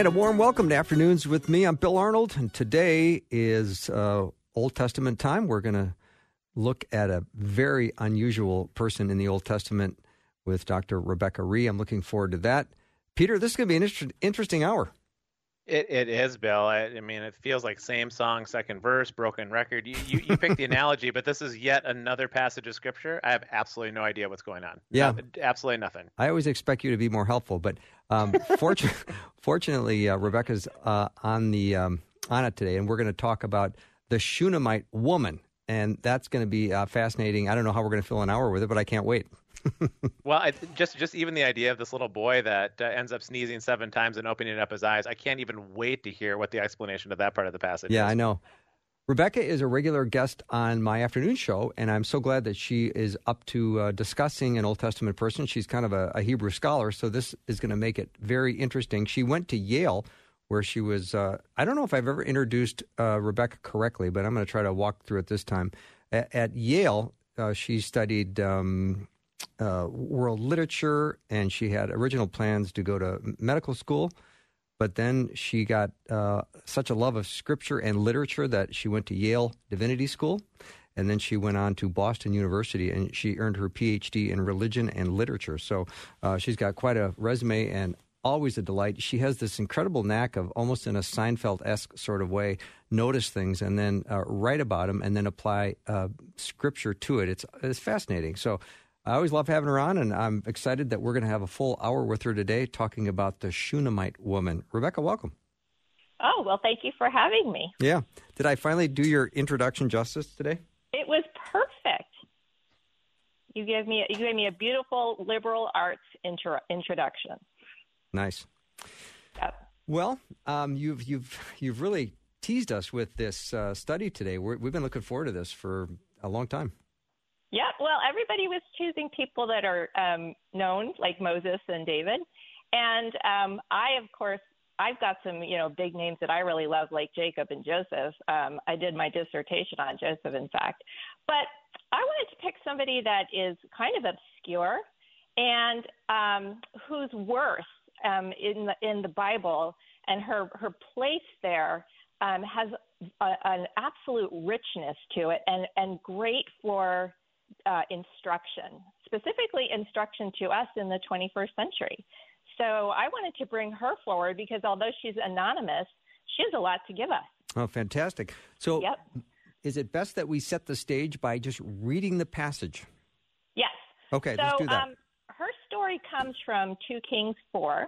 And a warm welcome to Afternoons with me. I'm Bill Arnold, and today is uh, Old Testament time. We're going to look at a very unusual person in the Old Testament with Dr. Rebecca Rhee. I'm looking forward to that. Peter, this is going to be an inter- interesting hour. It, it is, Bill. I, I, mean, it feels like same song, second verse, broken record. You, you, you picked the analogy, but this is yet another passage of scripture. I have absolutely no idea what's going on. Yeah. No, absolutely nothing. I always expect you to be more helpful, but um, fortunately, fortunately uh, Rebecca's uh, on, the, um, on it today, and we're going to talk about the Shunammite woman. And that's going to be uh, fascinating. I don't know how we're going to fill an hour with it, but I can't wait. Well, I, just just even the idea of this little boy that uh, ends up sneezing seven times and opening up his eyes, I can't even wait to hear what the explanation of that part of the passage is. yeah, is. I know. Rebecca is a regular guest on my afternoon show, and I'm so glad that she is up to uh, discussing an Old Testament person. She's kind of a, a Hebrew scholar, so this is going to make it very interesting. She went to Yale, where she was. Uh, I don't know if I've ever introduced uh, Rebecca correctly, but I'm going to try to walk through it this time. At, at Yale, uh, she studied um, uh, world literature, and she had original plans to go to medical school. But then she got uh, such a love of scripture and literature that she went to Yale Divinity School. And then she went on to Boston University and she earned her PhD in religion and literature. So uh, she's got quite a resume and always a delight. She has this incredible knack of almost in a Seinfeld esque sort of way, notice things and then uh, write about them and then apply uh, scripture to it. It's, it's fascinating. So I always love having her on, and I'm excited that we're going to have a full hour with her today talking about the Shunammite woman. Rebecca, welcome. Oh, well, thank you for having me. Yeah. Did I finally do your introduction justice today? It was perfect. You gave me you gave me a beautiful liberal arts intro, introduction. Nice. Yep. Well, um, you've you've you've really teased us with this uh, study today. we have been looking forward to this for a long time. Yeah, well, everybody was choosing people that are um, known, like Moses and David, and um, I, of course, I've got some, you know, big names that I really love, like Jacob and Joseph. Um, I did my dissertation on Joseph, in fact, but I wanted to pick somebody that is kind of obscure and um, whose worth um, in the in the Bible. And her her place there um, has a, an absolute richness to it and and great for uh, instruction, specifically instruction to us in the 21st century. So I wanted to bring her forward because although she's anonymous, she has a lot to give us. Oh, fantastic. So, yep. is it best that we set the stage by just reading the passage? Yes. Okay, so, let's do that. Um, her story comes from 2 Kings 4.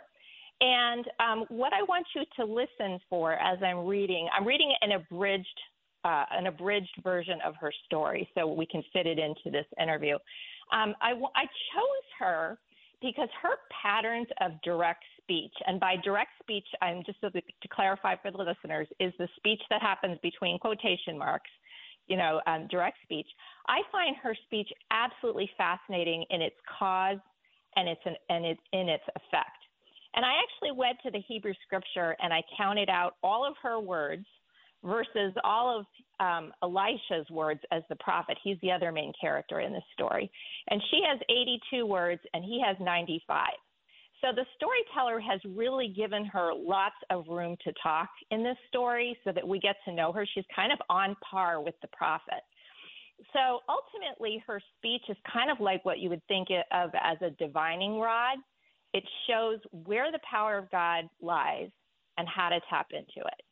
And um, what I want you to listen for as I'm reading, I'm reading an abridged uh, an abridged version of her story so we can fit it into this interview. Um, I, I chose her because her patterns of direct speech, and by direct speech, I'm just so to clarify for the listeners, is the speech that happens between quotation marks, you know, um, direct speech. I find her speech absolutely fascinating in its cause and its and its in its effect. And I actually went to the Hebrew scripture and I counted out all of her words versus all of um, Elisha's words as the prophet. He's the other main character in this story. And she has 82 words and he has 95. So the storyteller has really given her lots of room to talk in this story so that we get to know her. She's kind of on par with the prophet. So ultimately, her speech is kind of like what you would think of as a divining rod. It shows where the power of God lies and how to tap into it.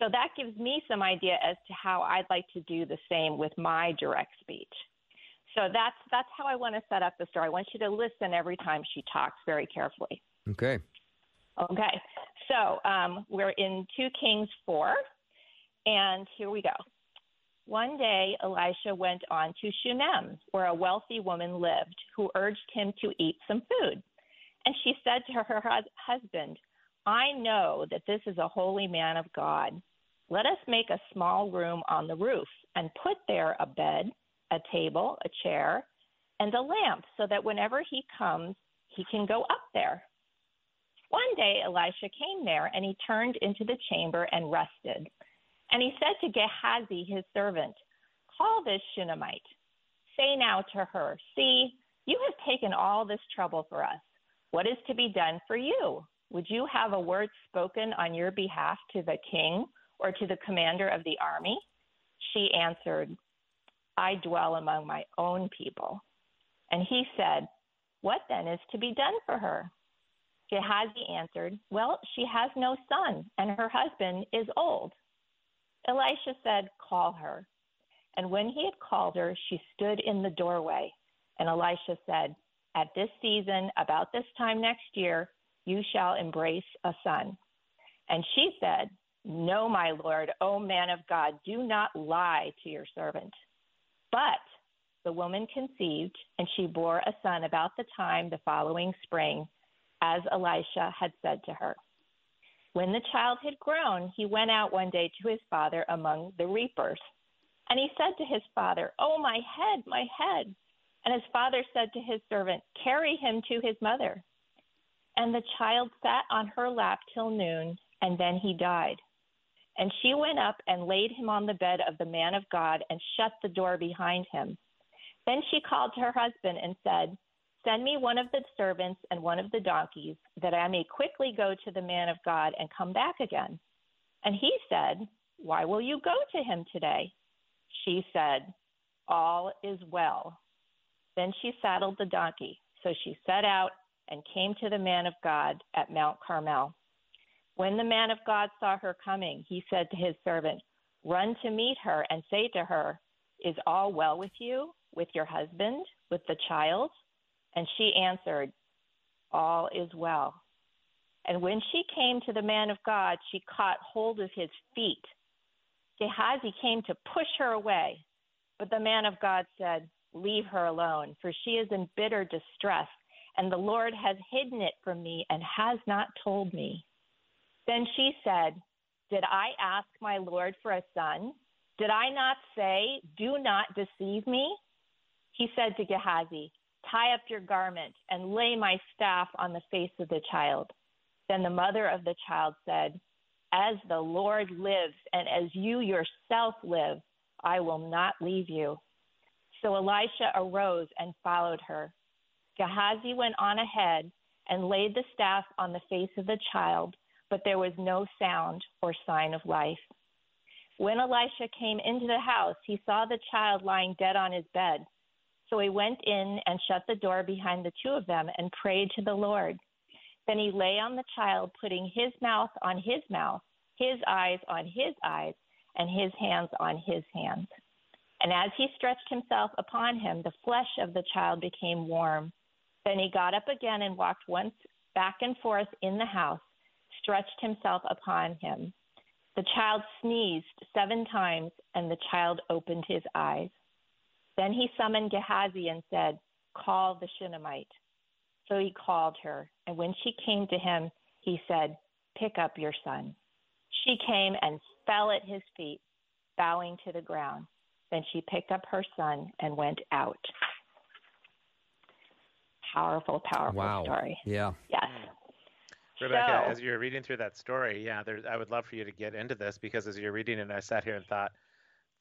So that gives me some idea as to how I'd like to do the same with my direct speech. So that's that's how I want to set up the story. I want you to listen every time she talks very carefully. Okay. Okay. So um, we're in 2 Kings 4, and here we go. One day, Elisha went on to Shunem, where a wealthy woman lived, who urged him to eat some food. And she said to her husband, I know that this is a holy man of God. Let us make a small room on the roof and put there a bed, a table, a chair, and a lamp so that whenever he comes, he can go up there. One day Elisha came there and he turned into the chamber and rested. And he said to Gehazi, his servant, Call this Shunammite. Say now to her, See, you have taken all this trouble for us. What is to be done for you? Would you have a word spoken on your behalf to the king or to the commander of the army? She answered, I dwell among my own people. And he said, What then is to be done for her? Gehazi answered, Well, she has no son, and her husband is old. Elisha said, Call her. And when he had called her, she stood in the doorway. And Elisha said, At this season, about this time next year, you shall embrace a son. And she said, No, my lord, O man of God, do not lie to your servant. But the woman conceived, and she bore a son about the time the following spring as Elisha had said to her. When the child had grown, he went out one day to his father among the reapers. And he said to his father, Oh, my head, my head. And his father said to his servant, Carry him to his mother. And the child sat on her lap till noon, and then he died. And she went up and laid him on the bed of the man of God and shut the door behind him. Then she called to her husband and said, Send me one of the servants and one of the donkeys, that I may quickly go to the man of God and come back again. And he said, Why will you go to him today? She said, All is well. Then she saddled the donkey. So she set out and came to the man of God at Mount Carmel. When the man of God saw her coming, he said to his servant, Run to meet her and say to her, Is all well with you, with your husband, with the child? And she answered, All is well. And when she came to the man of God, she caught hold of his feet. Gehazi came to push her away, but the man of God said, Leave her alone, for she is in bitter distress, and the Lord has hidden it from me and has not told me. Then she said, Did I ask my Lord for a son? Did I not say, Do not deceive me? He said to Gehazi, Tie up your garment and lay my staff on the face of the child. Then the mother of the child said, As the Lord lives and as you yourself live, I will not leave you. So Elisha arose and followed her. Gehazi went on ahead and laid the staff on the face of the child, but there was no sound or sign of life. When Elisha came into the house, he saw the child lying dead on his bed. So he went in and shut the door behind the two of them and prayed to the Lord. Then he lay on the child, putting his mouth on his mouth, his eyes on his eyes, and his hands on his hands. And as he stretched himself upon him, the flesh of the child became warm. Then he got up again and walked once back and forth in the house, stretched himself upon him. The child sneezed seven times, and the child opened his eyes. Then he summoned Gehazi and said, Call the Shunammite. So he called her, and when she came to him, he said, Pick up your son. She came and fell at his feet, bowing to the ground. Then she picked up her son and went out. Powerful, powerful wow. story. Yeah. Yes. Rebecca, so, as you're reading through that story, yeah, there, I would love for you to get into this because as you're reading it, I sat here and thought,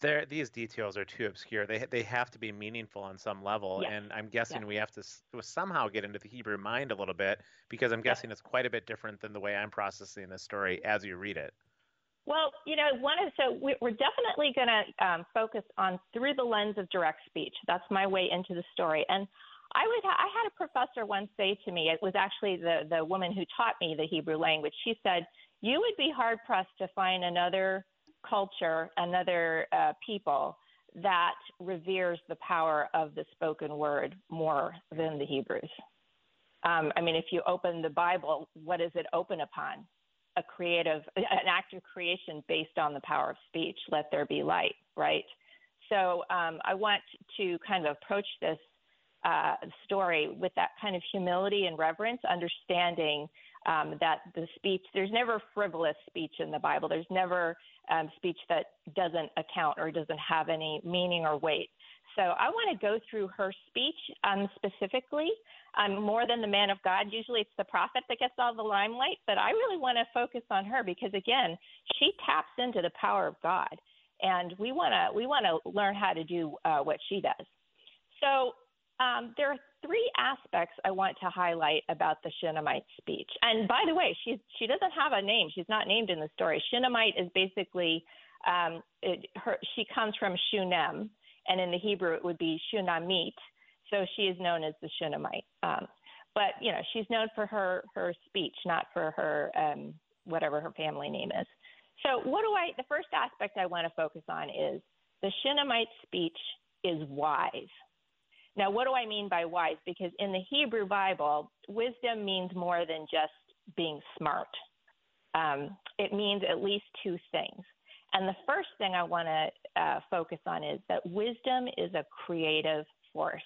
there these details are too obscure. They they have to be meaningful on some level, yes. and I'm guessing yes. we have to somehow get into the Hebrew mind a little bit because I'm guessing yes. it's quite a bit different than the way I'm processing this story as you read it. Well, you know, one of so we're definitely going to um, focus on through the lens of direct speech. That's my way into the story, and I would I had a professor once say to me, it was actually the the woman who taught me the Hebrew language. She said, "You would be hard pressed to find another." culture, another uh, people that reveres the power of the spoken word more than the Hebrews. Um, I mean, if you open the Bible, what does it open upon? A creative, an act of creation based on the power of speech. Let there be light, right? So um, I want to kind of approach this uh, story with that kind of humility and reverence, understanding um, that the speech, there's never frivolous speech in the Bible. There's never um, speech that doesn't account or doesn't have any meaning or weight. So I want to go through her speech um, specifically um, more than the man of God. Usually it's the prophet that gets all the limelight, but I really want to focus on her because again, she taps into the power of God, and we want to we want to learn how to do uh, what she does. So um, there are three aspects I want to highlight about the Shunammite speech. And by the way, she she doesn't have a name. She's not named in the story. Shunammite is basically um, it, her, she comes from Shunem, and in the Hebrew it would be Shunamite. So she is known as the Shunammite. Um, but you know, she's known for her her speech, not for her um, whatever her family name is. So what do I? The first aspect I want to focus on is the Shunammite speech is wise. Now, what do I mean by wise? Because in the Hebrew Bible, wisdom means more than just being smart. Um, it means at least two things. And the first thing I want to uh, focus on is that wisdom is a creative force.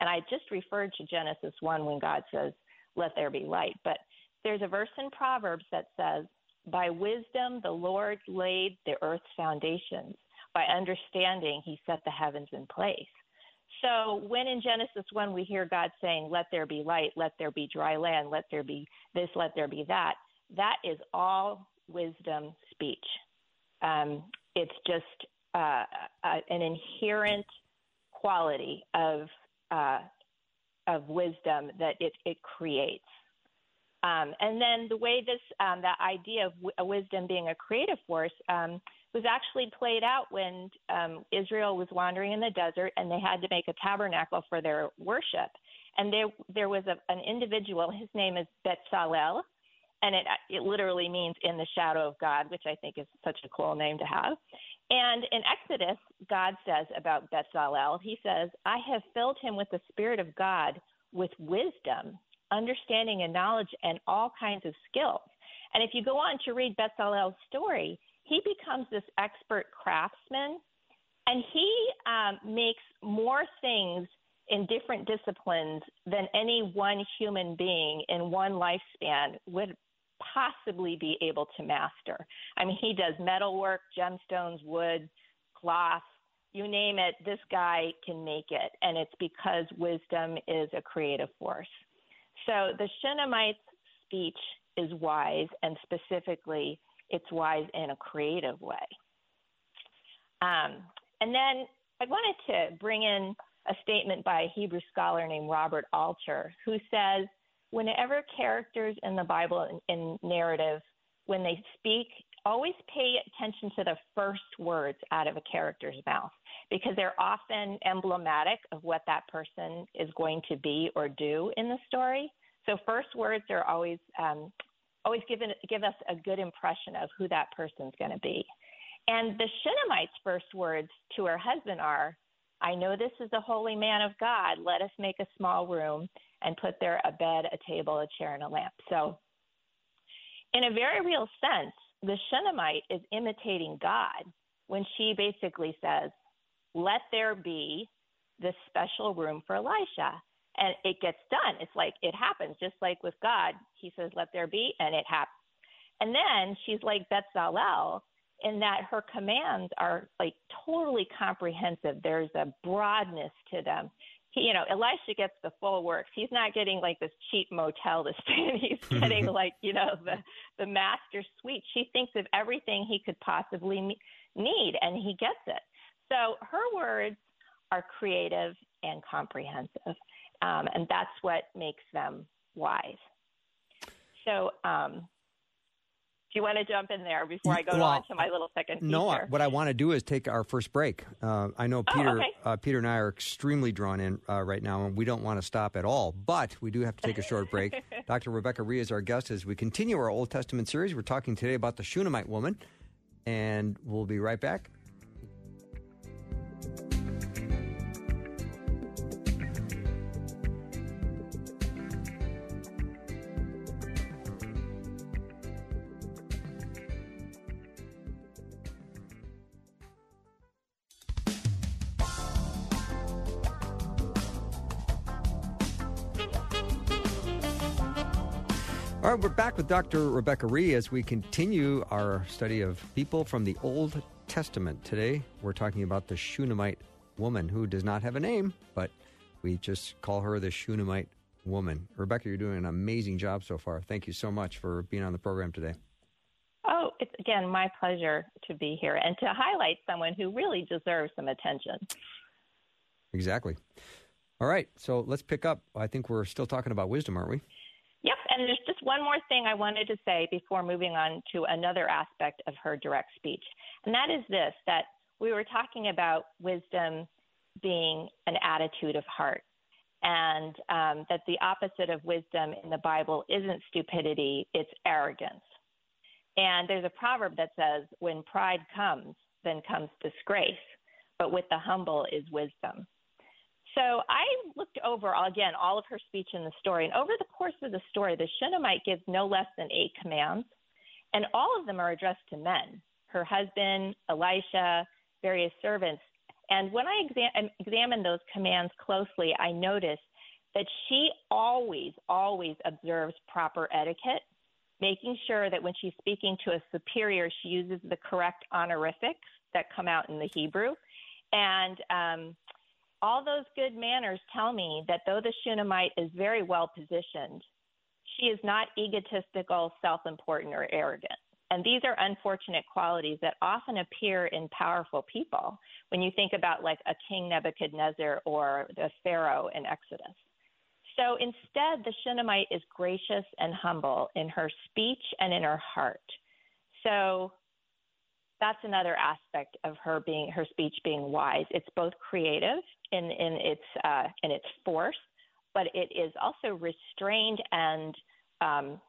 And I just referred to Genesis 1 when God says, Let there be light. But there's a verse in Proverbs that says, By wisdom the Lord laid the earth's foundations. By understanding, he set the heavens in place. So when in Genesis 1 we hear God saying, Let there be light, let there be dry land, let there be this, let there be that, that is all wisdom speech. Um, it's just uh, uh, an inherent quality of uh, of wisdom that it, it creates. Um, and then the way this um, that idea of w- wisdom being a creative force um, was actually played out when um, Israel was wandering in the desert and they had to make a tabernacle for their worship. And there there was a, an individual. His name is Betzalel, and it it literally means in the shadow of God, which I think is such a cool name to have. And in Exodus, God says about Bezalel, He says, "I have filled him with the Spirit of God, with wisdom, understanding, and knowledge, and all kinds of skills." And if you go on to read Bezalel's story, he becomes this expert craftsman, and he um, makes more things in different disciplines than any one human being in one lifespan would possibly be able to master. I mean, he does metalwork, gemstones, wood, cloth, you name it, this guy can make it. And it's because wisdom is a creative force. So the Shunammite's speech is wise, and specifically, it's wise in a creative way. Um, and then I wanted to bring in a statement by a Hebrew scholar named Robert Alter, who says whenever characters in the Bible in, narrative, when they speak, always pay attention to the first words out of a character's mouth because they're often emblematic of what that person is going to be or do in the story. So first words are always um, always give, give us a good impression of who that person's going to be. And the Shunammite's first words to her husband are, I know this is a holy man of God. Let us make a small room and put there a bed, a table, a chair, and a lamp. So, in a very real sense, the Shunammite is imitating God when she basically says, Let there be this special room for Elisha. And it gets done. It's like it happens, just like with God. He says, Let there be, and it happens. And then she's like Betzalel in that her commands are like totally comprehensive. There's a broadness to them he, you know, Elisha gets the full works. He's not getting like this cheap motel to stay in. He's getting like, you know, the the master suite. She thinks of everything he could possibly need, and he gets it. So her words are creative and comprehensive, um, and that's what makes them wise. So um, do you want to jump in there before I go well, on to my little second? No, what I want to do is take our first break. Uh, I know oh, Peter, oh, okay. uh, Peter and I are extremely drawn in uh, right now, and we don't want to stop at all. But we do have to take a short break. Dr. Rebecca Rhee is our guest as we continue our Old Testament series. We're talking today about the Shunammite woman, and we'll be right back. Back with Dr. Rebecca Rhee as we continue our study of people from the Old Testament. Today, we're talking about the Shunammite woman who does not have a name, but we just call her the Shunammite woman. Rebecca, you're doing an amazing job so far. Thank you so much for being on the program today. Oh, it's again my pleasure to be here and to highlight someone who really deserves some attention. Exactly. All right, so let's pick up. I think we're still talking about wisdom, aren't we? Yep, and there's just one more thing I wanted to say before moving on to another aspect of her direct speech, and that is this that we were talking about wisdom being an attitude of heart, and um, that the opposite of wisdom in the Bible isn't stupidity, it's arrogance. And there's a proverb that says, when pride comes, then comes disgrace, but with the humble is wisdom. So I looked over again all of her speech in the story, and over the course of the story, the Shunammite gives no less than eight commands, and all of them are addressed to men her husband, Elisha, various servants. And when I exam- examined those commands closely, I noticed that she always, always observes proper etiquette, making sure that when she's speaking to a superior, she uses the correct honorifics that come out in the Hebrew. And um, all those good manners tell me that though the Shunammite is very well positioned, she is not egotistical, self important, or arrogant. And these are unfortunate qualities that often appear in powerful people when you think about like a King Nebuchadnezzar or the Pharaoh in Exodus. So instead, the Shunammite is gracious and humble in her speech and in her heart. So that's another aspect of her being her speech being wise. It's both creative in in its uh, in its force, but it is also restrained and um,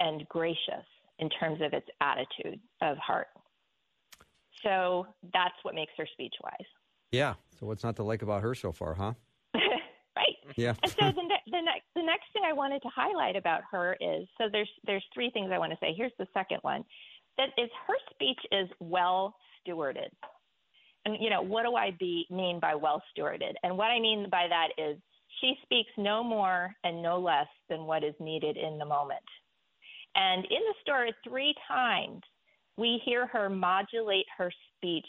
and gracious in terms of its attitude of heart. So that's what makes her speech wise. Yeah. So what's not to like about her so far, huh? right. Yeah. and so the, ne- the next the next thing I wanted to highlight about her is so there's there's three things I want to say. Here's the second one. That is her speech is well stewarded. And you know, what do I be, mean by well stewarded? And what I mean by that is she speaks no more and no less than what is needed in the moment. And in the story, three times we hear her modulate her speech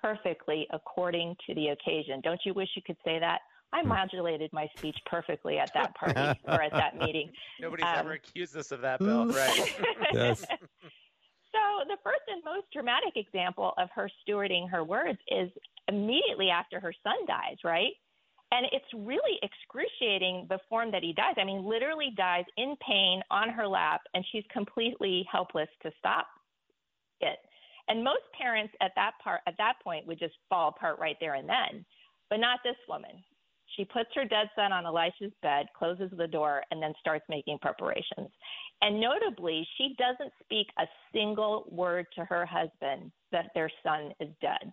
perfectly according to the occasion. Don't you wish you could say that? I hmm. modulated my speech perfectly at that party or at that meeting. Nobody's um, ever accused us of that, Bill. Right. yes. The first and most dramatic example of her stewarding her words is immediately after her son dies, right? And it's really excruciating the form that he dies. I mean, literally dies in pain on her lap, and she's completely helpless to stop it. And most parents at that part at that point would just fall apart right there and then, but not this woman. She puts her dead son on Elisha's bed, closes the door, and then starts making preparations. And notably, she doesn't speak a single word to her husband that their son is dead.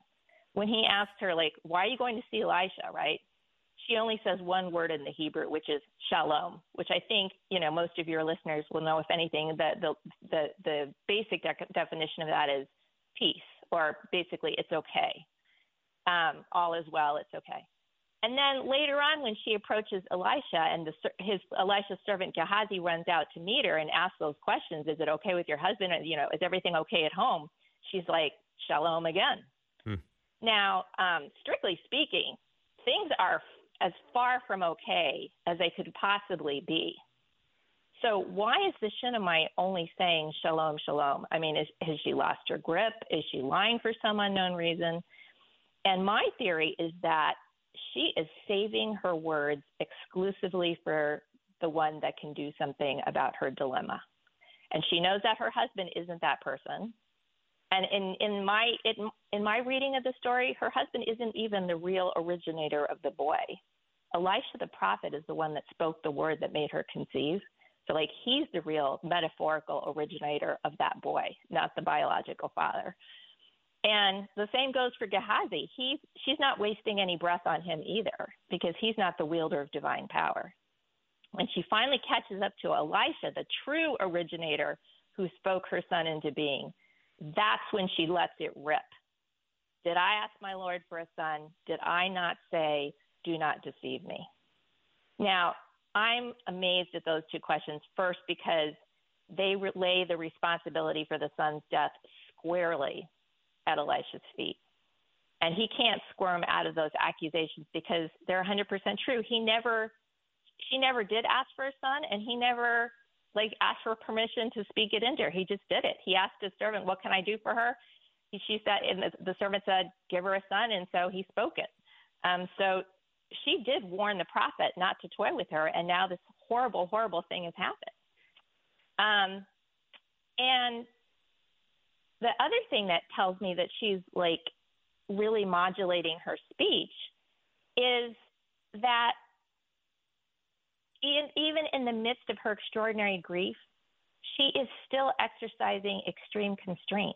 When he asks her, like, why are you going to see Elisha, right? she only says one word in the Hebrew, which is shalom, which I think you know most of your listeners will know. If anything, the the the, the basic de- definition of that is peace, or basically it's okay. Um, all is well, it's okay. And then later on, when she approaches Elisha and the, his Elisha's servant Gehazi runs out to meet her and asks those questions, "Is it okay with your husband? You know, is everything okay at home?" She's like, "Shalom again." Hmm. Now, um, strictly speaking, things are as far from okay as they could possibly be. So why is the Shunammite only saying shalom, shalom? I mean, is, has she lost her grip? Is she lying for some unknown reason? And my theory is that she is saving her words exclusively for the one that can do something about her dilemma. And she knows that her husband isn't that person. And in, in my in, in my reading of the story, her husband isn't even the real originator of the boy. Elisha the prophet is the one that spoke the word that made her conceive. So, like, he's the real metaphorical originator of that boy, not the biological father. And the same goes for Gehazi. He's, she's not wasting any breath on him either because he's not the wielder of divine power. When she finally catches up to Elisha, the true originator who spoke her son into being, that's when she lets it rip. Did I ask my Lord for a son? Did I not say, do not deceive me. Now, I'm amazed at those two questions. First, because they lay the responsibility for the son's death squarely at Elisha's feet. And he can't squirm out of those accusations because they're 100% true. He never, she never did ask for a son, and he never like asked for permission to speak it into her. He just did it. He asked his servant, "What can I do for her?" She said, and the, the servant said, "Give her a son," and so he spoke it. Um, so she did warn the prophet not to toy with her, and now this horrible, horrible thing has happened. Um, and the other thing that tells me that she's like really modulating her speech is that in, even in the midst of her extraordinary grief, she is still exercising extreme constraint.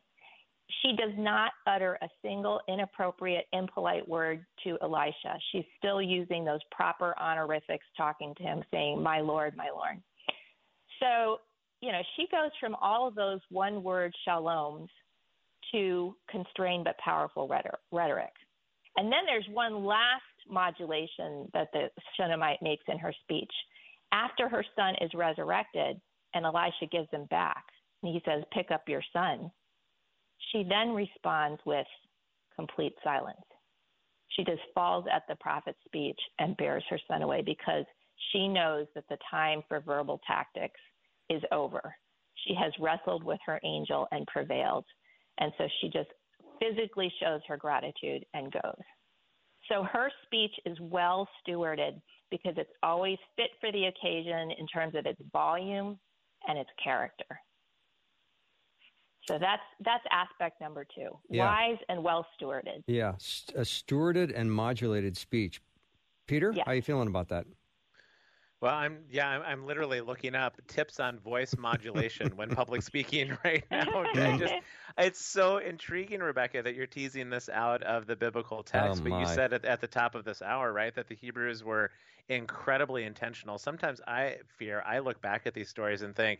She does not utter a single inappropriate, impolite word to Elisha. She's still using those proper honorifics, talking to him, saying, My Lord, my Lord. So you know, she goes from all of those one word shaloms to constrained but powerful rhetoric. And then there's one last modulation that the Shunammite makes in her speech. After her son is resurrected and Elisha gives him back, and he says, Pick up your son, she then responds with complete silence. She just falls at the prophet's speech and bears her son away because she knows that the time for verbal tactics is over. She has wrestled with her angel and prevailed. And so she just physically shows her gratitude and goes. So her speech is well stewarded because it's always fit for the occasion in terms of its volume and its character. So that's that's aspect number two: yeah. wise and well stewarded. Yeah, a stewarded and modulated speech. Peter, how are you feeling about that? Well, I'm yeah, I'm, I'm literally looking up tips on voice modulation when public speaking right now. I just, it's so intriguing, Rebecca, that you're teasing this out of the biblical oh, text. Oh, but you said at, at the top of this hour, right, that the Hebrews were incredibly intentional. Sometimes I fear I look back at these stories and think,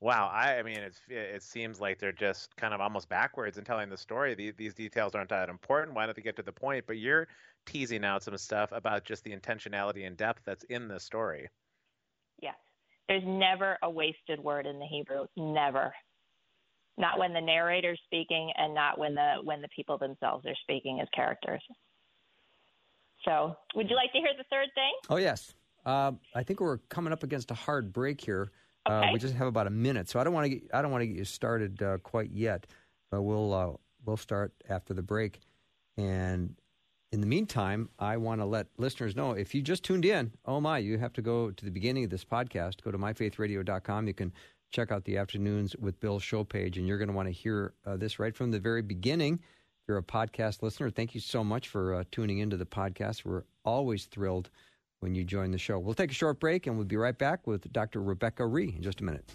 wow, I, I mean, it's, it seems like they're just kind of almost backwards in telling the story. These, these details aren't that important. Why don't they get to the point? But you're teasing out some stuff about just the intentionality and depth that's in the story. Yes. There's never a wasted word in the Hebrew. Never. Not when the narrator's speaking and not when the when the people themselves are speaking as characters. So, would you like to hear the third thing? Oh yes. Uh, I think we're coming up against a hard break here. Uh, okay. Uh, we just have about a minute, so I don't want to get I don't want to get you started uh, quite yet, but we'll uh, we'll start after the break. And in the meantime, I want to let listeners know if you just tuned in, oh my, you have to go to the beginning of this podcast, go to myfaithradio.com. You can check out the Afternoons with Bill show page, and you're going to want to hear uh, this right from the very beginning. If you're a podcast listener, thank you so much for uh, tuning into the podcast. We're always thrilled when you join the show. We'll take a short break, and we'll be right back with Dr. Rebecca Rhee in just a minute.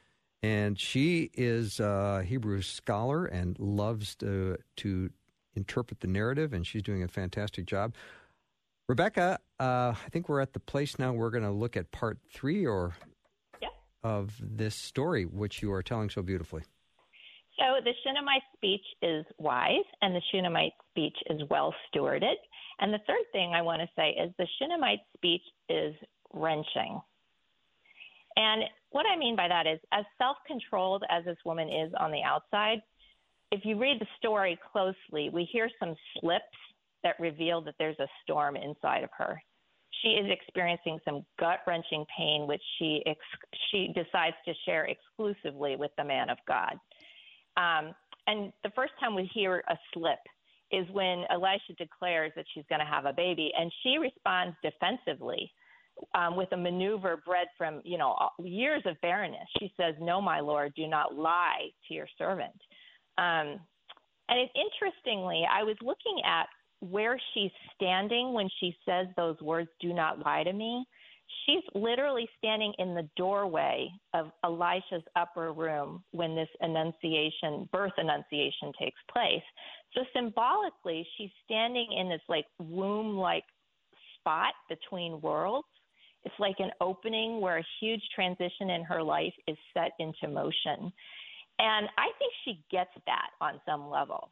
And she is a Hebrew scholar and loves to, to interpret the narrative, and she's doing a fantastic job. Rebecca, uh, I think we're at the place now we're going to look at part three or yeah. of this story, which you are telling so beautifully. So the Shunammite speech is wise and the Shunammite speech is well stewarded. And the third thing I want to say is the Shunammite speech is wrenching. And what I mean by that is, as self controlled as this woman is on the outside, if you read the story closely, we hear some slips that reveal that there's a storm inside of her. she is experiencing some gut wrenching pain, which she ex- she decides to share exclusively with the man of God. Um, and the first time we hear a slip is when Elisha declares that she's going to have a baby, and she responds defensively um, with a maneuver bred from you know years of barrenness. She says, "No, my lord, do not lie to your servant." Um, and it, interestingly, I was looking at where she's standing when she says those words, "Do not lie to me." She's literally standing in the doorway of Elisha's upper room when this annunciation, birth annunciation takes place. So symbolically, she's standing in this like womb like spot between worlds it's like an opening where a huge transition in her life is set into motion. And I think she gets that on some level.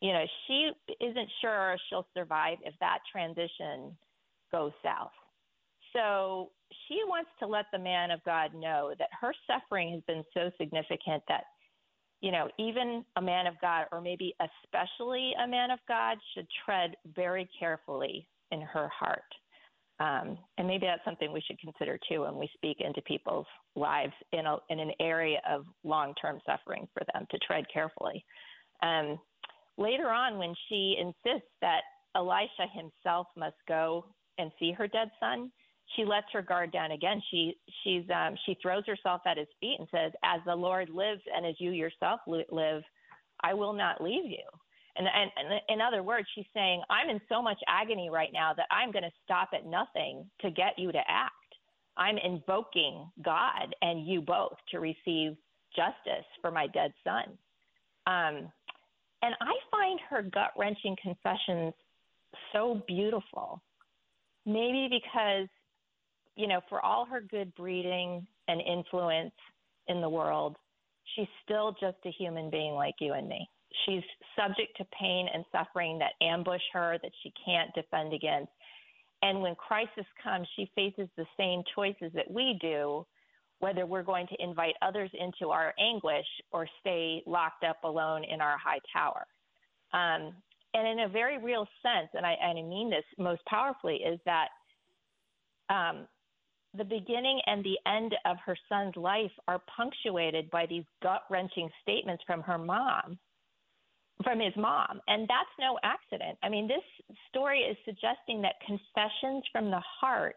You know, she isn't sure she'll survive if that transition goes south. So she wants to let the man of God know that her suffering has been so significant that, you know, even a man of God, or maybe especially a man of God, should tread very carefully in her heart. Um, and maybe that's something we should consider too when we speak into people's lives in, a, in an area of long term suffering for them to tread carefully. Um, later on, when she insists that Elisha himself must go and see her dead son, she lets her guard down again. She she's um, she throws herself at his feet and says, "As the Lord lives and as you yourself live, I will not leave you." And, and, and in other words, she's saying, I'm in so much agony right now that I'm going to stop at nothing to get you to act. I'm invoking God and you both to receive justice for my dead son. Um, and I find her gut wrenching confessions so beautiful. Maybe because, you know, for all her good breeding and influence in the world, she's still just a human being like you and me. She's subject to pain and suffering that ambush her, that she can't defend against. And when crisis comes, she faces the same choices that we do, whether we're going to invite others into our anguish or stay locked up alone in our high tower. Um, and in a very real sense, and I, and I mean this most powerfully, is that um, the beginning and the end of her son's life are punctuated by these gut wrenching statements from her mom from his mom. And that's no accident. I mean, this story is suggesting that confessions from the heart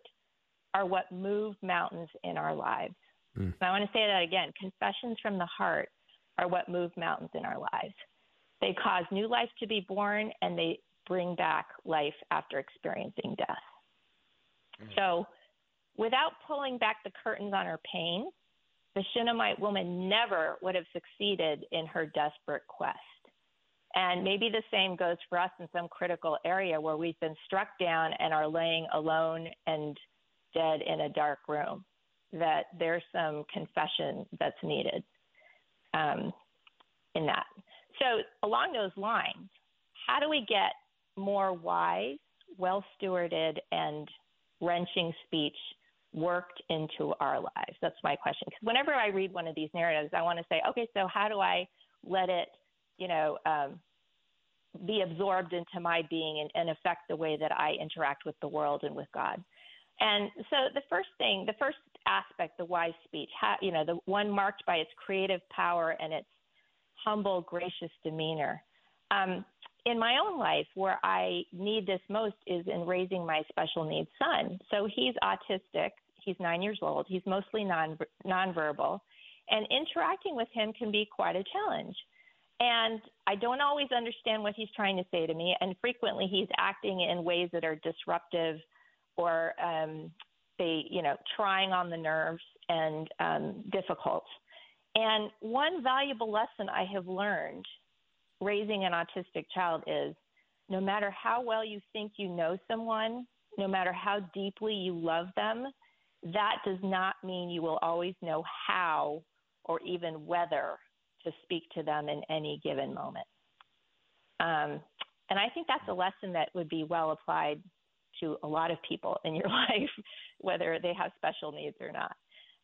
are what move mountains in our lives. Mm. And I want to say that again confessions from the heart are what move mountains in our lives. They cause new life to be born and they bring back life after experiencing death. Mm. So, without pulling back the curtains on her pain, the Shunammite woman never would have succeeded in her desperate quest. And maybe the same goes for us in some critical area where we've been struck down and are laying alone and dead in a dark room, that there's some confession that's needed um, in that. So, along those lines, how do we get more wise, well stewarded, and wrenching speech worked into our lives? That's my question. Because whenever I read one of these narratives, I want to say, okay, so how do I let it you know, um, be absorbed into my being and, and affect the way that I interact with the world and with God. And so the first thing, the first aspect, the wise speech, ha, you know, the one marked by its creative power and its humble, gracious demeanor. Um, in my own life, where I need this most is in raising my special needs son. So he's autistic. He's nine years old. He's mostly non nonverbal, and interacting with him can be quite a challenge. And I don't always understand what he's trying to say to me. And frequently he's acting in ways that are disruptive or um, they, you know, trying on the nerves and um, difficult. And one valuable lesson I have learned raising an autistic child is no matter how well you think you know someone, no matter how deeply you love them, that does not mean you will always know how or even whether to speak to them in any given moment. Um, and I think that's a lesson that would be well applied to a lot of people in your life, whether they have special needs or not.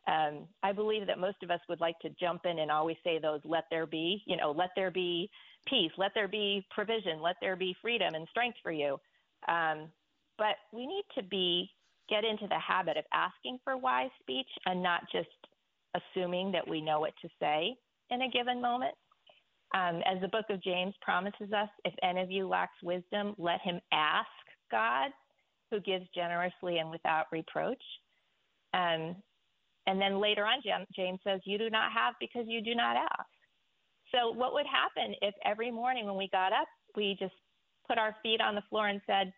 Um, I believe that most of us would like to jump in and always say those let there be, you know, let there be peace, let there be provision, let there be freedom and strength for you. Um, but we need to be get into the habit of asking for wise speech and not just assuming that we know what to say in a given moment. Um, as the book of James promises us, if any of you lacks wisdom, let him ask God, who gives generously and without reproach. Um, and then later on, James says, You do not have because you do not ask. So, what would happen if every morning when we got up, we just put our feet on the floor and said,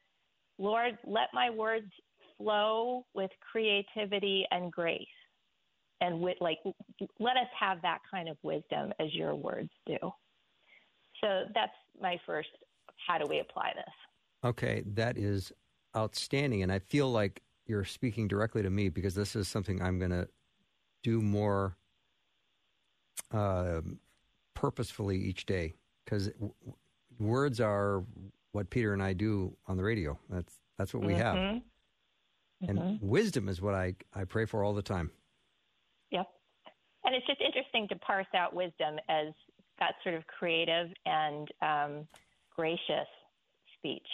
Lord, let my words flow with creativity and grace? And with, like, let us have that kind of wisdom as your words do. So, that's my first how do we apply this? Okay, that is outstanding. And I feel like you're speaking directly to me because this is something I'm going to do more uh, purposefully each day because w- words are what Peter and I do on the radio. That's that's what we mm-hmm. have. And mm-hmm. wisdom is what I, I pray for all the time. And it's just interesting to parse out wisdom as that sort of creative and um, gracious speech.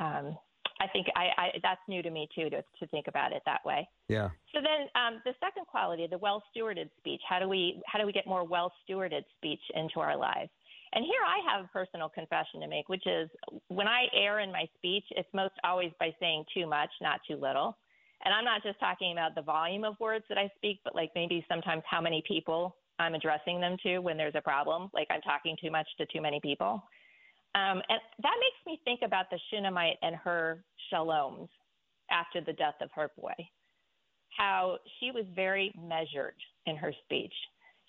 Um, I think I, I, that's new to me too to, to think about it that way. Yeah. So then um, the second quality, the well stewarded speech. How do we how do we get more well stewarded speech into our lives? And here I have a personal confession to make, which is when I err in my speech, it's most always by saying too much, not too little. And I'm not just talking about the volume of words that I speak, but like maybe sometimes how many people I'm addressing them to when there's a problem, like I'm talking too much to too many people. Um, and that makes me think about the Shunammite and her shaloms after the death of her boy, how she was very measured in her speech.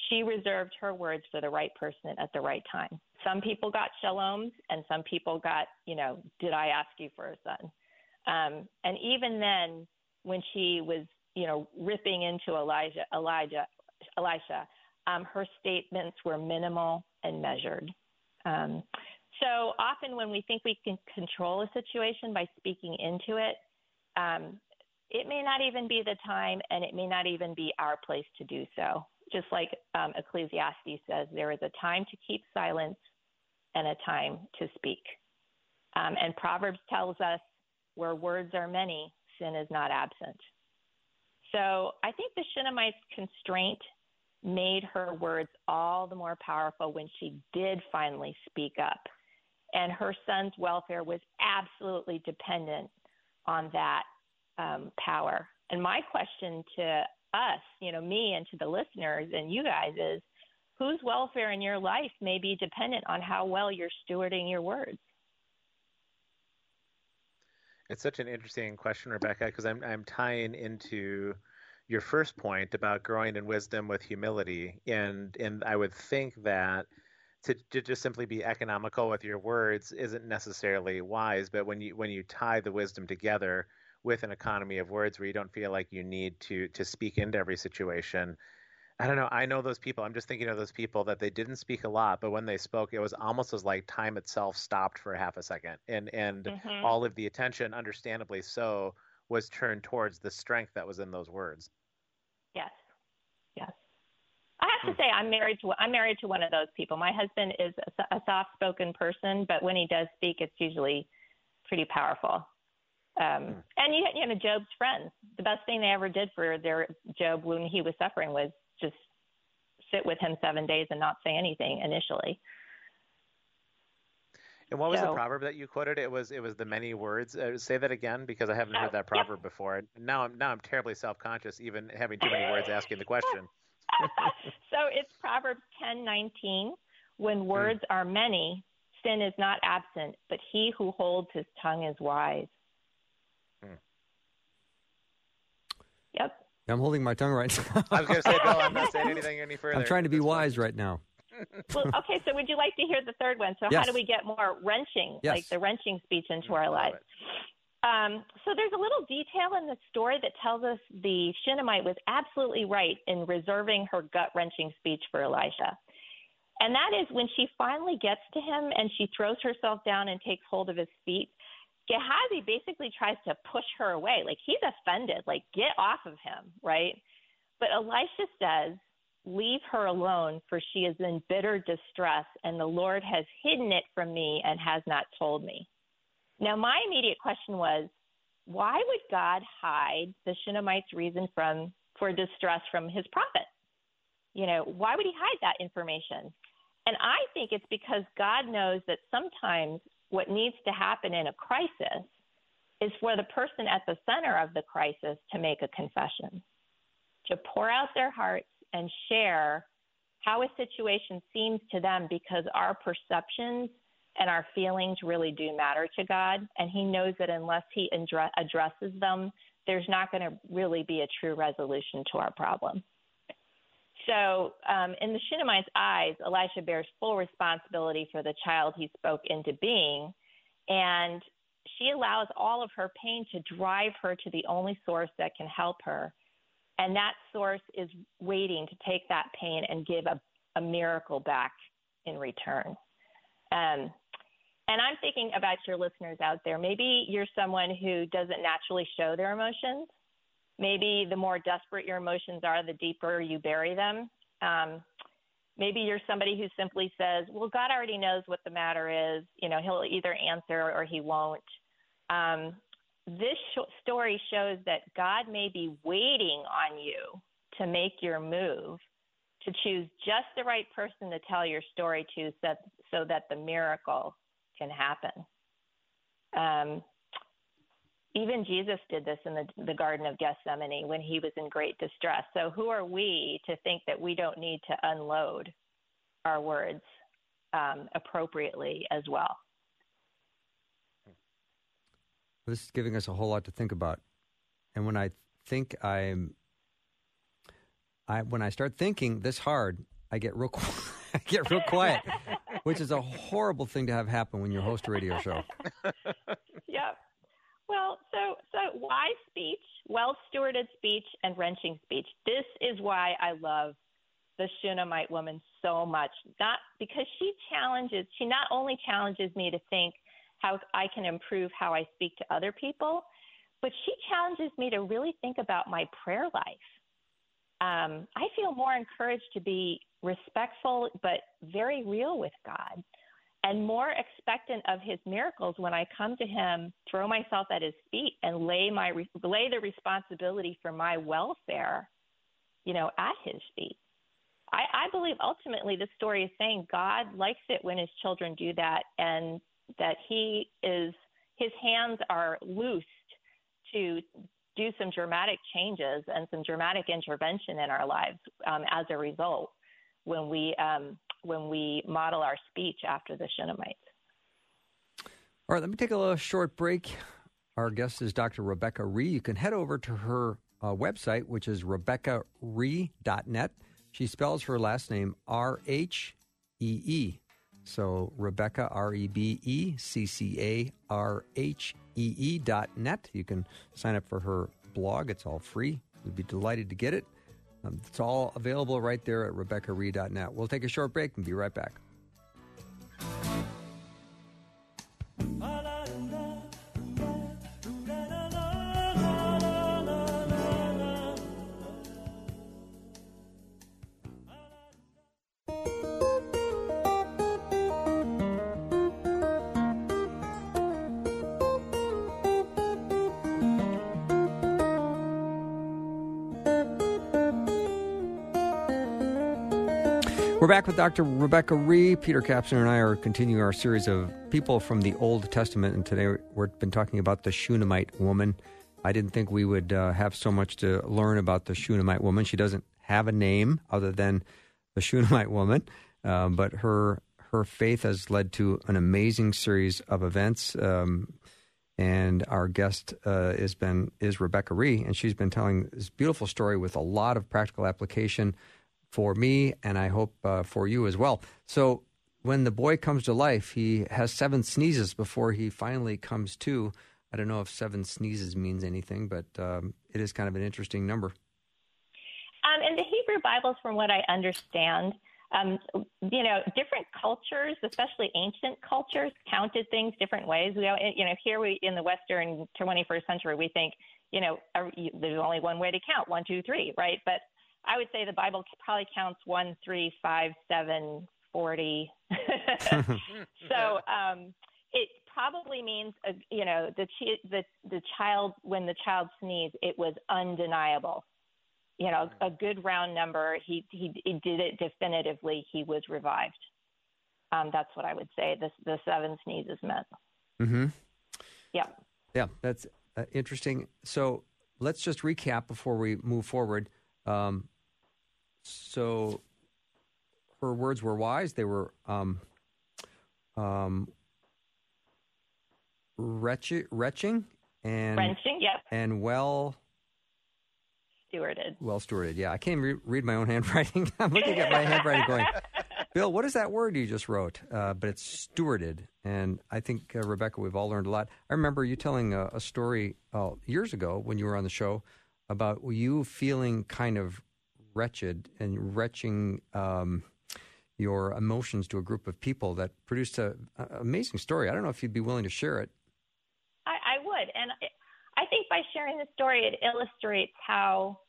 She reserved her words for the right person at the right time. Some people got shaloms, and some people got, you know, did I ask you for a son? Um, and even then, when she was, you know, ripping into Elijah, Elijah, Elisha, um, her statements were minimal and measured. Um, so often, when we think we can control a situation by speaking into it, um, it may not even be the time and it may not even be our place to do so. Just like um, Ecclesiastes says, there is a time to keep silence and a time to speak. Um, and Proverbs tells us where words are many, sin is not absent. So I think the Shunammite's constraint made her words all the more powerful when she did finally speak up and her son's welfare was absolutely dependent on that um, power. And my question to us, you know, me and to the listeners and you guys is whose welfare in your life may be dependent on how well you're stewarding your words? It's such an interesting question, Rebecca, because I'm I'm tying into your first point about growing in wisdom with humility, and and I would think that to, to just simply be economical with your words isn't necessarily wise. But when you when you tie the wisdom together with an economy of words where you don't feel like you need to to speak into every situation, I don't know. I know those people. I'm just thinking of those people that they didn't speak a lot, but when they spoke, it was almost as like time itself stopped for half a second, and and mm-hmm. all of the attention, understandably so, was turned towards the strength that was in those words. Yes. Yes. I have to say, I'm married to I'm married to one of those people. My husband is a, a soft-spoken person, but when he does speak, it's usually pretty powerful. Um, hmm. and you, you know, Job's friends. The best thing they ever did for their Job when he was suffering was just sit with him seven days and not say anything initially. And what was so, the proverb that you quoted? It was it was the many words. Uh, say that again because I haven't heard that proverb yep. before. Now I'm now I'm terribly self conscious even having too many words asking the question. so it's Proverbs 10:19. When hmm. words mm. are many, sin is not absent, but he who holds his tongue is wise. Mm. Yep. I'm holding my tongue right now. I was going to say, Bill, I'm not saying anything any further. I'm trying to be wise right now. well, okay, so would you like to hear the third one? So, yes. how do we get more wrenching, yes. like the wrenching speech into our lives? Um, so there's a little detail in the story that tells us the Shunammite was absolutely right in reserving her gut wrenching speech for Elisha. And that is when she finally gets to him and she throws herself down and takes hold of his feet. Gehazi basically tries to push her away. Like he's offended, like get off of him, right? But Elisha says, Leave her alone, for she is in bitter distress, and the Lord has hidden it from me and has not told me. Now, my immediate question was, why would God hide the Shunammite's reason from for distress from his prophet? You know, why would he hide that information? And I think it's because God knows that sometimes what needs to happen in a crisis is for the person at the center of the crisis to make a confession, to pour out their hearts and share how a situation seems to them because our perceptions and our feelings really do matter to God. And He knows that unless He addresses them, there's not going to really be a true resolution to our problem. So, um, in the Shunammite's eyes, Elisha bears full responsibility for the child he spoke into being, and she allows all of her pain to drive her to the only source that can help her. And that source is waiting to take that pain and give a, a miracle back in return. Um, and I'm thinking about your listeners out there. Maybe you're someone who doesn't naturally show their emotions. Maybe the more desperate your emotions are, the deeper you bury them. Um, maybe you're somebody who simply says, "Well, God already knows what the matter is. You know, He'll either answer or He won't." Um, this sh- story shows that God may be waiting on you to make your move, to choose just the right person to tell your story to, so, so that the miracle can happen. Um, even Jesus did this in the, the Garden of Gethsemane when he was in great distress. So, who are we to think that we don't need to unload our words um, appropriately as well? This is giving us a whole lot to think about. And when I think I'm, I when I start thinking this hard, I get real, I get real quiet, which is a horrible thing to have happen when you host a radio show. yep. Well, so so wise speech, well stewarded speech, and wrenching speech. This is why I love the Shunammite woman so much. Not because she challenges. She not only challenges me to think how I can improve how I speak to other people, but she challenges me to really think about my prayer life. Um, I feel more encouraged to be respectful but very real with God and more expectant of his miracles when I come to him, throw myself at his feet and lay my lay the responsibility for my welfare, you know, at his feet. I, I believe ultimately the story is saying God likes it when his children do that and that he is his hands are loosed to do some dramatic changes and some dramatic intervention in our lives um, as a result when we um, when we model our speech after the Shunammite. All right, let me take a little short break. Our guest is Dr. Rebecca Rhee. You can head over to her uh, website, which is RebeccaRhee.net. She spells her last name R H E E. So Rebecca, R E B E C C A R H E E dot net. You can sign up for her blog. It's all free. We'd be delighted to get it. Um, it's all available right there at RebeccaRhee.net. We'll take a short break and be right back. Back with Dr. Rebecca Rhee. Peter Kapsner and I are continuing our series of people from the Old Testament, and today we've been talking about the Shunammite woman. I didn't think we would uh, have so much to learn about the Shunammite woman. She doesn't have a name other than the Shunammite woman, uh, but her her faith has led to an amazing series of events. Um, and our guest uh, has been is Rebecca Rhee, and she's been telling this beautiful story with a lot of practical application for me, and I hope uh, for you as well. So when the boy comes to life, he has seven sneezes before he finally comes to. I don't know if seven sneezes means anything, but um, it is kind of an interesting number. Um, in the Hebrew Bibles, from what I understand, um, you know, different cultures, especially ancient cultures, counted things different ways. We, you know, here we in the Western 21st century, we think, you know, there's only one way to count, one, two, three, right? But I would say the Bible probably counts one, three, five, seven, forty. so um, it probably means, uh, you know, the, the the child when the child sneezed, it was undeniable. You know, a good round number. He he, he did it definitively. He was revived. Um, that's what I would say. The the seven sneezes meant. Mm-hmm. Yeah. Yeah, that's uh, interesting. So let's just recap before we move forward. Um, so her words were wise. They were um, um, wretched, retching and wrenching, yep, and well stewarded. Well stewarded. Yeah, I can't re- read my own handwriting. I'm looking at my handwriting, going, Bill, what is that word you just wrote? Uh, but it's stewarded, and I think uh, Rebecca, we've all learned a lot. I remember you telling a, a story uh, years ago when you were on the show about you feeling kind of wretched and retching um, your emotions to a group of people that produced an amazing story. I don't know if you'd be willing to share it. I, I would, and I think by sharing the story, it illustrates how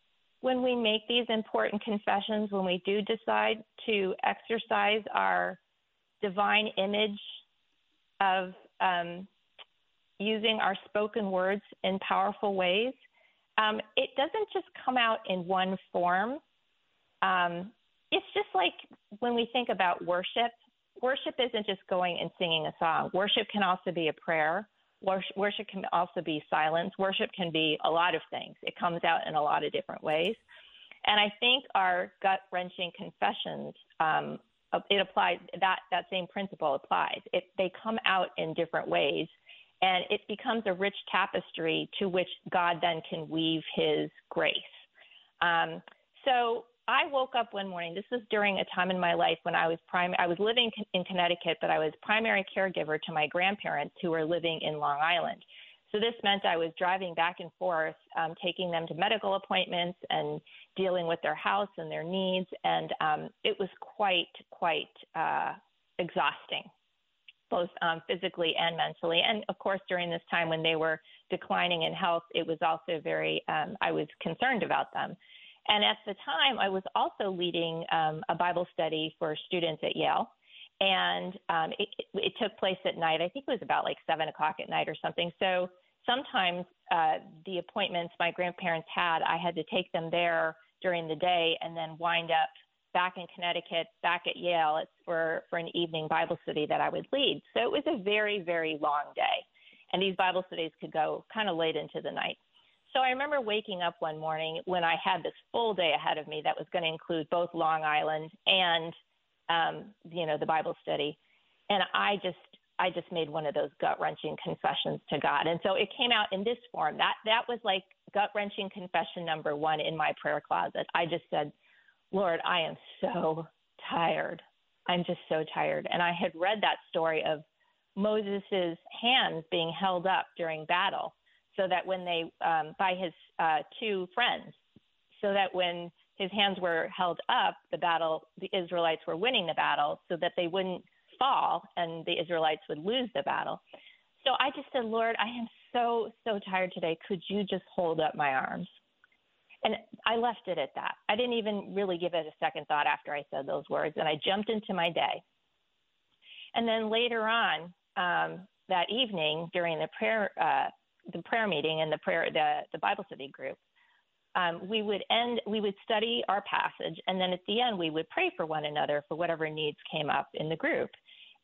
when we make these important confessions, when we do decide to exercise our divine image of um, using our spoken words in powerful ways, um, it doesn't just come out in one form. Um, it's just like when we think about worship, worship isn't just going and singing a song. Worship can also be a prayer. Worship can also be silence. Worship can be a lot of things. It comes out in a lot of different ways. And I think our gut wrenching confessions, um, it applies, that, that same principle applies. It, they come out in different ways, and it becomes a rich tapestry to which God then can weave his grace. Um, so I woke up one morning. This was during a time in my life when I was prime. I was living in Connecticut, but I was primary caregiver to my grandparents who were living in Long Island. So this meant I was driving back and forth, um, taking them to medical appointments and dealing with their house and their needs, and um, it was quite quite uh, exhausting, both um, physically and mentally. And of course, during this time when they were declining in health, it was also very. Um, I was concerned about them. And at the time, I was also leading um, a Bible study for students at Yale. And um, it, it, took place at night. I think it was about like seven o'clock at night or something. So sometimes uh, the appointments my grandparents had, I had to take them there during the day and then wind up back in Connecticut, back at Yale for, for an evening Bible study that I would lead. So it was a very, very long day. And these Bible studies could go kind of late into the night. So I remember waking up one morning when I had this full day ahead of me that was going to include both Long Island and um, you know the Bible study, and I just I just made one of those gut wrenching confessions to God, and so it came out in this form. That that was like gut wrenching confession number one in my prayer closet. I just said, Lord, I am so tired. I'm just so tired, and I had read that story of Moses's hands being held up during battle so that when they um, by his uh, two friends, so that when his hands were held up, the battle, the Israelites were winning the battle, so that they wouldn't fall and the Israelites would lose the battle. So I just said, Lord, I am so so tired today. Could you just hold up my arms? And I left it at that. I didn't even really give it a second thought after I said those words, and I jumped into my day. And then later on um, that evening, during the prayer uh, the prayer meeting and the prayer the, the Bible study group, um, we would end we would study our passage and then at the end we would pray for one another for whatever needs came up in the group.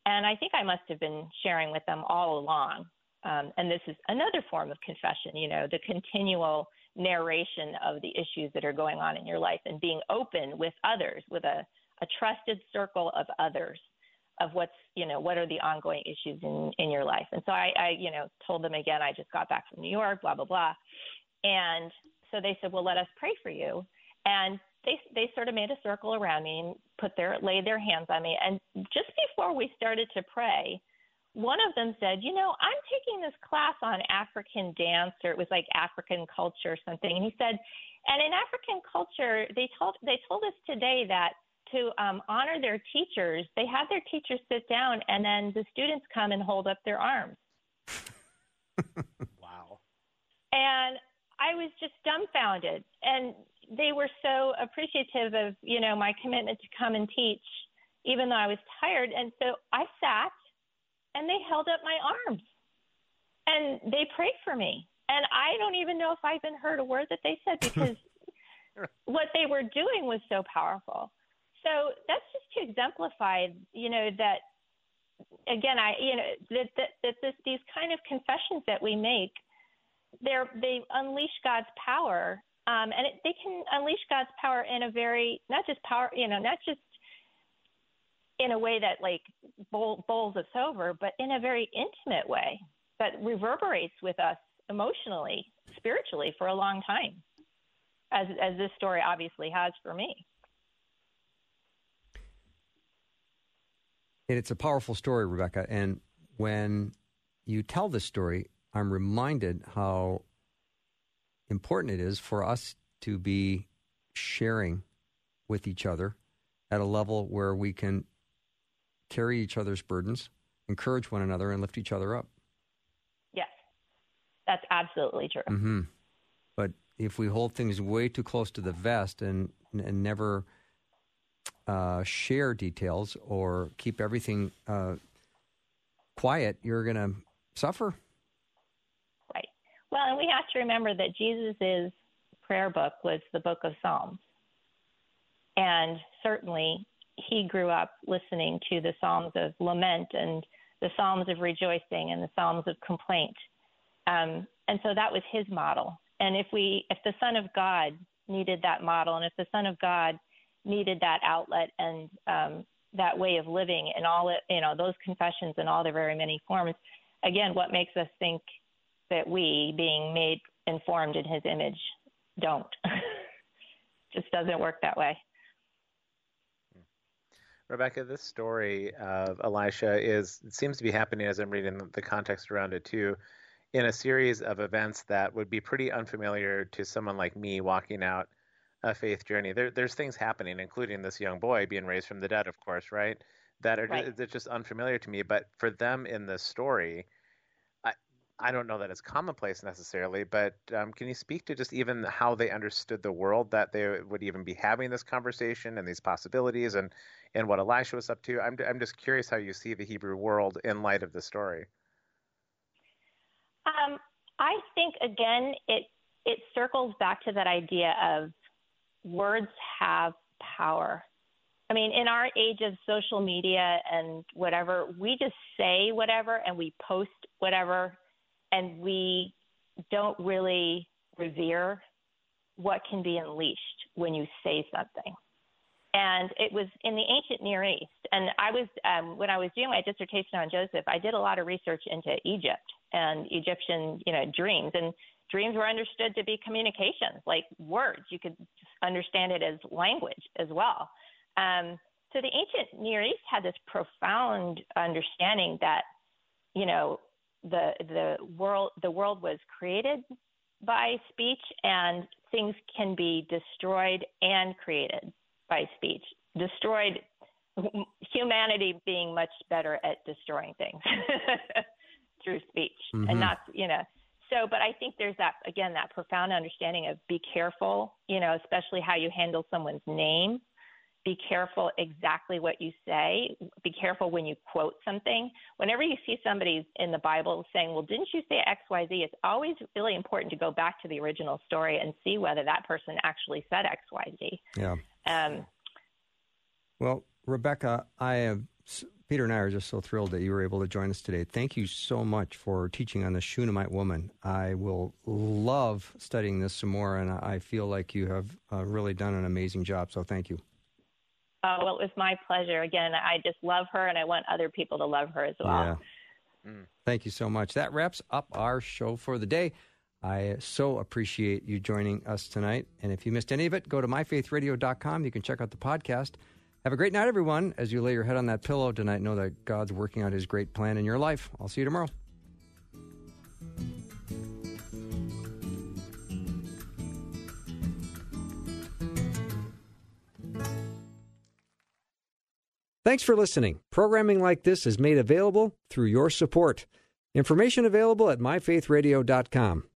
And I think I must have been sharing with them all along. Um, and this is another form of confession, you know, the continual narration of the issues that are going on in your life and being open with others, with a, a trusted circle of others of what's you know what are the ongoing issues in in your life. And so I, I you know told them again i just got back from new york blah blah blah. And so they said well let us pray for you. And they they sort of made a circle around me and put their laid their hands on me. And just before we started to pray one of them said you know i'm taking this class on african dance or it was like african culture or something. And he said and in african culture they told they told us today that to um, honor their teachers, they have their teachers sit down and then the students come and hold up their arms. wow. And I was just dumbfounded. And they were so appreciative of, you know, my commitment to come and teach, even though I was tired. And so I sat and they held up my arms. and they prayed for me. And I don't even know if I even heard a word that they said because what they were doing was so powerful. So that's just to exemplify, you know, that again, I, you know, that that, that this, these kind of confessions that we make, they're they unleash God's power, um, and it, they can unleash God's power in a very not just power, you know, not just in a way that like bowl, bowls us over, but in a very intimate way that reverberates with us emotionally, spiritually for a long time, as as this story obviously has for me. It's a powerful story, Rebecca. And when you tell this story, I'm reminded how important it is for us to be sharing with each other at a level where we can carry each other's burdens, encourage one another, and lift each other up. Yes, that's absolutely true. Mm-hmm. But if we hold things way too close to the vest and and never uh, share details or keep everything uh, quiet, you're going to suffer. Right. Well, and we have to remember that Jesus' prayer book was the book of Psalms. And certainly he grew up listening to the Psalms of lament and the Psalms of rejoicing and the Psalms of complaint. Um, and so that was his model. And if we, if the Son of God needed that model, and if the Son of God needed that outlet and um, that way of living and all it, you know, those confessions in all their very many forms. Again, what makes us think that we, being made informed in His image, don't? Just doesn't work that way. Rebecca, this story of Elisha is seems to be happening as I'm reading the context around it too, in a series of events that would be pretty unfamiliar to someone like me walking out a faith journey. There, there's things happening, including this young boy being raised from the dead, of course, right? That are right. Just, just unfamiliar to me. But for them in this story, I, I don't know that it's commonplace necessarily. But um, can you speak to just even how they understood the world that they would even be having this conversation and these possibilities, and and what Elisha was up to? I'm I'm just curious how you see the Hebrew world in light of the story. Um, I think again, it it circles back to that idea of words have power. I mean, in our age of social media and whatever, we just say whatever and we post whatever, and we don't really revere what can be unleashed when you say something. And it was in the ancient Near East. And I was, um, when I was doing my dissertation on Joseph, I did a lot of research into Egypt and Egyptian, you know, dreams. And dreams were understood to be communications, like words. You could understand it as language as well. Um, so the ancient Near East had this profound understanding that, you know, the the world the world was created by speech, and things can be destroyed and created by speech. Destroyed, humanity being much better at destroying things through speech, mm-hmm. and not you know so, but I think there's that, again, that profound understanding of be careful, you know, especially how you handle someone's name. Be careful exactly what you say. Be careful when you quote something. Whenever you see somebody in the Bible saying, Well, didn't you say XYZ? It's always really important to go back to the original story and see whether that person actually said XYZ. Yeah. Um, well, Rebecca, I have Peter and I are just so thrilled that you were able to join us today. Thank you so much for teaching on the Shunammite woman. I will love studying this some more, and I feel like you have uh, really done an amazing job. So thank you. Oh, well, it was my pleasure. Again, I just love her, and I want other people to love her as well. Yeah. Mm. Thank you so much. That wraps up our show for the day. I so appreciate you joining us tonight. And if you missed any of it, go to myfaithradio.com. You can check out the podcast. Have a great night, everyone. As you lay your head on that pillow tonight, know that God's working out his great plan in your life. I'll see you tomorrow. Thanks for listening. Programming like this is made available through your support. Information available at myfaithradio.com.